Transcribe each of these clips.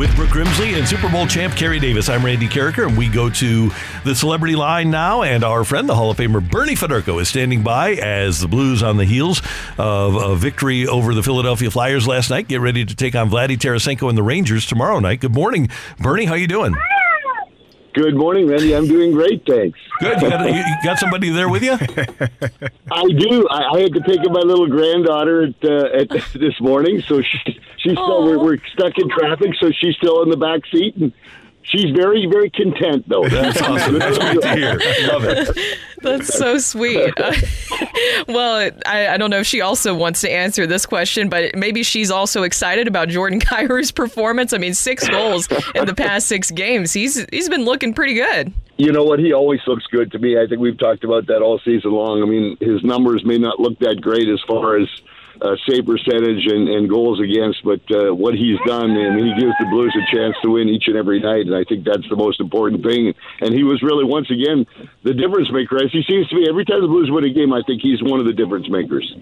with Brooke Grimsley and Super Bowl champ Kerry Davis. I'm Randy Karraker, and we go to the celebrity line now. And our friend, the Hall of Famer Bernie Federko, is standing by as the Blues on the heels of a victory over the Philadelphia Flyers last night. Get ready to take on Vladdy Tarasenko and the Rangers tomorrow night. Good morning, Bernie. How you doing? Good morning, Randy. I'm doing great, thanks. Good. You got, you got somebody there with you? I do. I, I had to pick up my little granddaughter at, uh, at this morning, so she, she's still we're, we're stuck in traffic, so she's still in the back seat, and she's very, very content though. That's awesome. That's great to hear. Love it. That's so sweet. Uh, well, I, I, don't know if she also wants to answer this question, but maybe she's also excited about Jordan Kyrou's performance. I mean, six goals in the past six games. He's he's been looking pretty good. You know what? He always looks good to me. I think we've talked about that all season long. I mean, his numbers may not look that great as far as uh, save percentage and, and goals against, but uh, what he's done, and he gives the Blues a chance to win each and every night, and I think that's the most important thing. And he was really, once again, the difference maker. As he seems to be, every time the Blues win a game, I think he's one of the difference makers.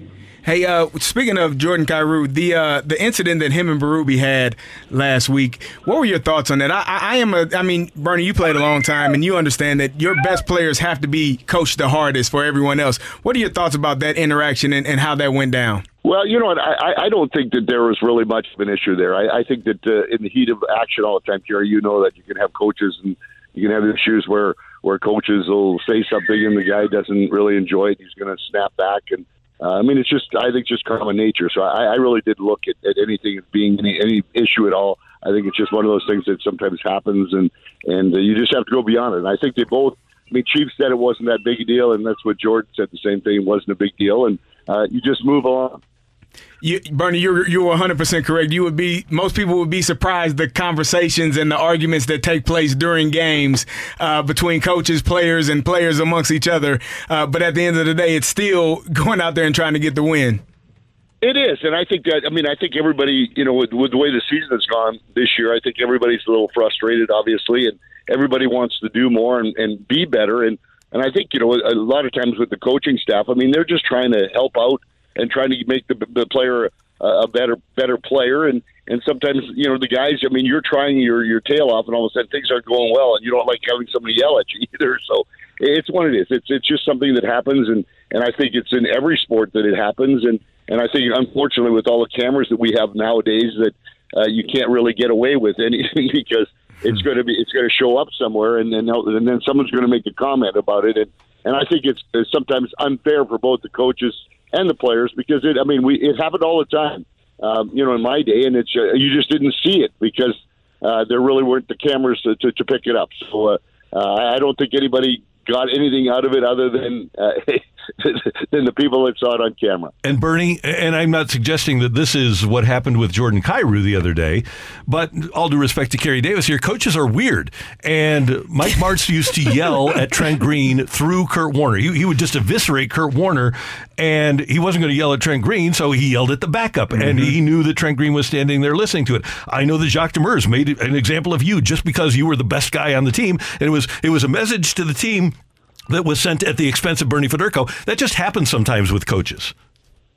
Hey, uh, speaking of Jordan Kyrou, the uh, the incident that him and Berube had last week, what were your thoughts on that? I, I, I, am a, I mean, Bernie, you played a long time, and you understand that your best players have to be coached the hardest for everyone else. What are your thoughts about that interaction and, and how that went down? Well, you know what? I, I don't think that there was really much of an issue there. I, I think that uh, in the heat of action all the time, Kerry, you know that you can have coaches and you can have issues where where coaches will say something and the guy doesn't really enjoy it. He's going to snap back, and uh, I mean, it's just I think just common nature. So I, I really did look at, at anything as being any any issue at all. I think it's just one of those things that sometimes happens, and and uh, you just have to go beyond it. And I think they both. I mean, Chief said it wasn't that big a deal, and that's what Jordan said. The same thing it wasn't a big deal, and uh, you just move on. You, Bernie, you're you're 100 percent correct. You would be most people would be surprised the conversations and the arguments that take place during games uh, between coaches, players, and players amongst each other. Uh, but at the end of the day, it's still going out there and trying to get the win. It is, and I think that I mean I think everybody you know with, with the way the season has gone this year, I think everybody's a little frustrated, obviously, and everybody wants to do more and, and be better. And and I think you know a lot of times with the coaching staff, I mean they're just trying to help out and trying to make the, the player a better better player. And and sometimes you know the guys I mean you're trying your your tail off and all of a sudden things aren't going well and you don't like having somebody yell at you either. So it's what it is. It's it's just something that happens. And and I think it's in every sport that it happens. And and I think unfortunately with all the cameras that we have nowadays that uh, you can't really get away with anything because it's going to be it's going to show up somewhere and then and then someone's going to make a comment about it and and I think it's, it's sometimes unfair for both the coaches and the players because it. I mean, we it happened all the time. Um, you know, in my day, and it's uh, you just didn't see it because uh, there really weren't the cameras to, to, to pick it up. So uh, uh, I don't think anybody got anything out of it other than uh, than the people that saw it on camera. And Bernie, and I'm not suggesting that this is what happened with Jordan Kyrou the other day, but all due respect to Kerry Davis here, coaches are weird. And Mike Martz used to yell at Trent Green through Kurt Warner. He, he would just eviscerate Kurt Warner, and he wasn't going to yell at Trent Green, so he yelled at the backup. Mm-hmm. And he knew that Trent Green was standing there listening to it. I know that Jacques Demers made an example of you just because you were the best guy on the team, and it was it was a message to the team that was sent at the expense of Bernie Federko. That just happens sometimes with coaches.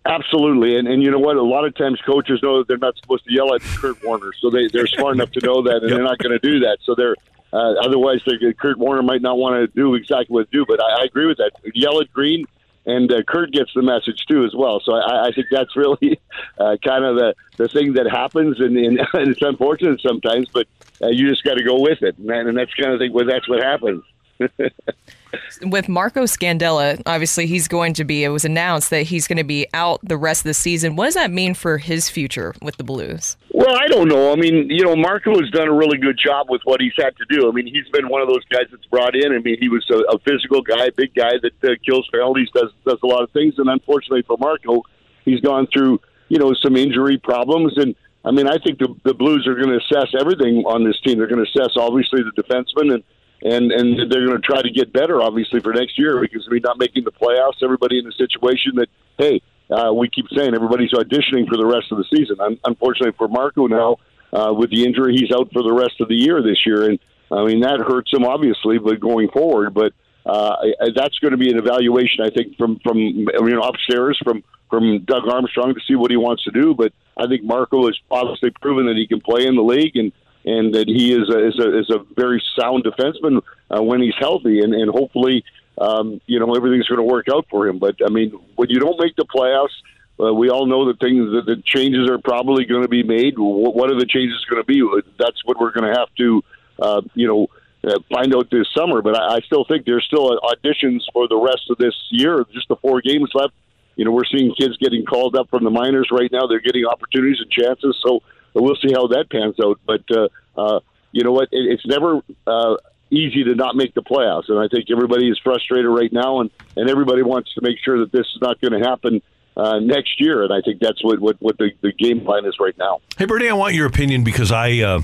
Absolutely, and and you know what? A lot of times coaches know that they're not supposed to yell at Kurt Warner, so they they're smart enough to know that, and yep. they're not going to do that. So they're Uh, otherwise, Kurt Warner might not want to do exactly what to do. But I, I agree with that. Yell at Green, and uh, Kurt gets the message too as well. So I, I think that's really uh, kind of the, the thing that happens, and, and, and it's unfortunate sometimes, but uh, you just got to go with it, and, and that's kind of thing. Well, that's what happens. With Marco Scandella, obviously he's going to be. It was announced that he's going to be out the rest of the season. What does that mean for his future with the Blues? Well, I don't know. I mean, you know, Marco has done a really good job with what he's had to do. I mean, he's been one of those guys that's brought in. I mean, he was a, a physical guy, big guy that uh, kills penalties, does does a lot of things, and unfortunately for Marco, he's gone through you know some injury problems and. I mean, I think the, the Blues are going to assess everything on this team. They're going to assess obviously the defensemen and and and they're going to try to get better, obviously, for next year because we're not making the playoffs. Everybody in a situation that hey, uh, we keep saying everybody's auditioning for the rest of the season. unfortunately for Marco now, uh, with the injury, he's out for the rest of the year this year, and I mean that hurts him obviously, but going forward, but. Uh, that's going to be an evaluation, I think, from from you know upstairs from from Doug Armstrong to see what he wants to do. But I think Marco has obviously proven that he can play in the league, and and that he is a, is a, is a very sound defenseman uh, when he's healthy, and, and hopefully, um, you know, everything's going to work out for him. But I mean, when you don't make the playoffs, uh, we all know that things that the changes are probably going to be made. What are the changes going to be? That's what we're going to have to, uh, you know. Uh, find out this summer, but I, I still think there's still auditions for the rest of this year. Just the four games left. You know, we're seeing kids getting called up from the minors right now. They're getting opportunities and chances. So but we'll see how that pans out. But uh, uh, you know what? It, it's never uh, easy to not make the playoffs, and I think everybody is frustrated right now, and and everybody wants to make sure that this is not going to happen. Uh, next year, and I think that's what what, what the, the game plan is right now. Hey, Bernie, I want your opinion because I uh,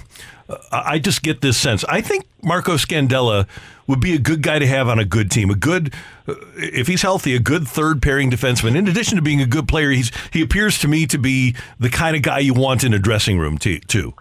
I just get this sense. I think Marco Scandella would be a good guy to have on a good team. A good, uh, if he's healthy, a good third pairing defenseman. In addition to being a good player, he's he appears to me to be the kind of guy you want in a dressing room too.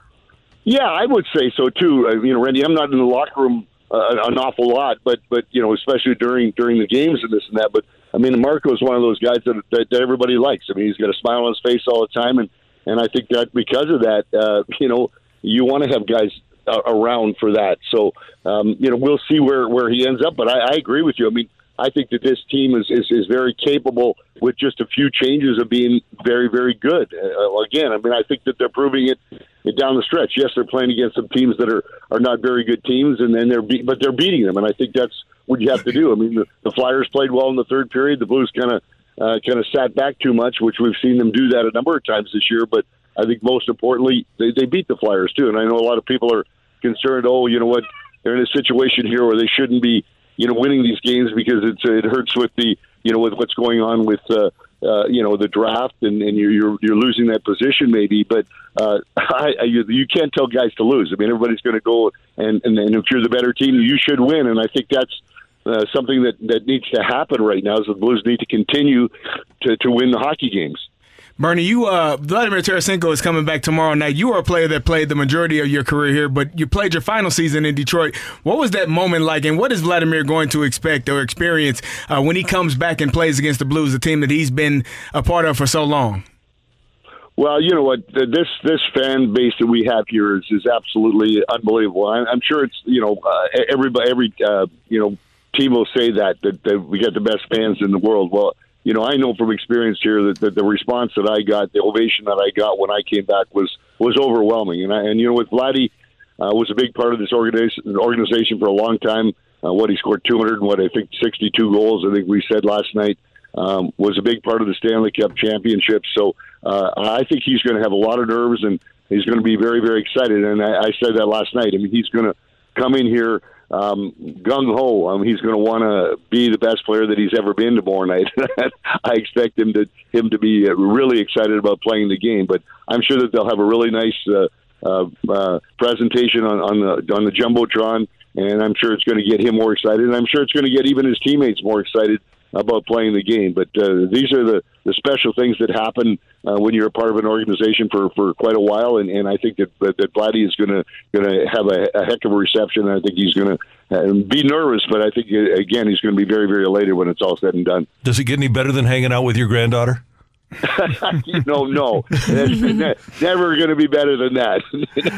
Yeah, I would say so too. You know, Randy, I'm not in the locker room uh, an awful lot, but but you know, especially during during the games and this and that. But I mean, Marco is one of those guys that, that that everybody likes. I mean, he's got a smile on his face all the time, and and I think that because of that, uh, you know, you want to have guys around for that. So, um, you know, we'll see where, where he ends up. But I, I agree with you. I mean, I think that this team is, is, is very capable with just a few changes of being very, very good. Uh, again, I mean, I think that they're proving it, it down the stretch. Yes, they're playing against some teams that are, are not very good teams, and then they're be- but they're beating them, and I think that's what you have to do. I mean, the, the Flyers played well in the third period. The Blues kind of uh, kind of sat back too much, which we've seen them do that a number of times this year. But I think most importantly, they, they beat the Flyers too. And I know a lot of people are concerned. Oh, you know what? They're in a situation here where they shouldn't be, you know, winning these games because it's it hurts with the, you know, with what's going on with, uh, uh, you know, the draft, and, and you're, you're you're losing that position maybe. But uh, I, I, you, you can't tell guys to lose. I mean, everybody's going to go, and, and and if you're the better team, you should win. And I think that's uh, something that, that needs to happen right now is the Blues need to continue to, to win the hockey games. Bernie, you uh, Vladimir Tarasenko is coming back tomorrow night. You are a player that played the majority of your career here, but you played your final season in Detroit. What was that moment like, and what is Vladimir going to expect or experience uh, when he comes back and plays against the Blues, the team that he's been a part of for so long? Well, you know what this this fan base that we have here is, is absolutely unbelievable. I'm sure it's you know uh, everybody every uh, you know team will say that, that that we got the best fans in the world. Well, you know, I know from experience here that, that the response that I got, the ovation that I got when I came back was was overwhelming. And I, and you know, with Vladdy uh, was a big part of this organization organization for a long time. Uh, what he scored 200 and what I think 62 goals. I think we said last night um, was a big part of the Stanley Cup championship. So uh, I think he's going to have a lot of nerves and he's going to be very very excited. And I, I said that last night. I mean, he's going to come in here um, gung ho. Um, he's going to want to be the best player that he's ever been tomorrow night. I expect him to him to be uh, really excited about playing the game. But I'm sure that they'll have a really nice uh, uh, uh, presentation on, on the on the jumbotron, and I'm sure it's going to get him more excited. And I'm sure it's going to get even his teammates more excited about playing the game. But uh, these are the, the special things that happen uh, when you're a part of an organization for, for quite a while. And, and I think that that, that Vladdy is going to going to have a, a, heck of a reception. I think he's going to uh, be nervous, but I think uh, again he's going to be very very elated when it's all said and done. Does it get any better than hanging out with your granddaughter? no, no, ne- never going to be better than that.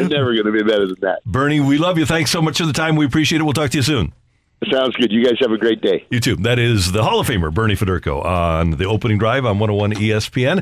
never going to be better than that. Bernie, we love you. Thanks so much for the time. We appreciate it. We'll talk to you soon. Sounds good. You guys have a great day. You too. That is the Hall of Famer, Bernie Federko, on the opening drive on 101 ESPN.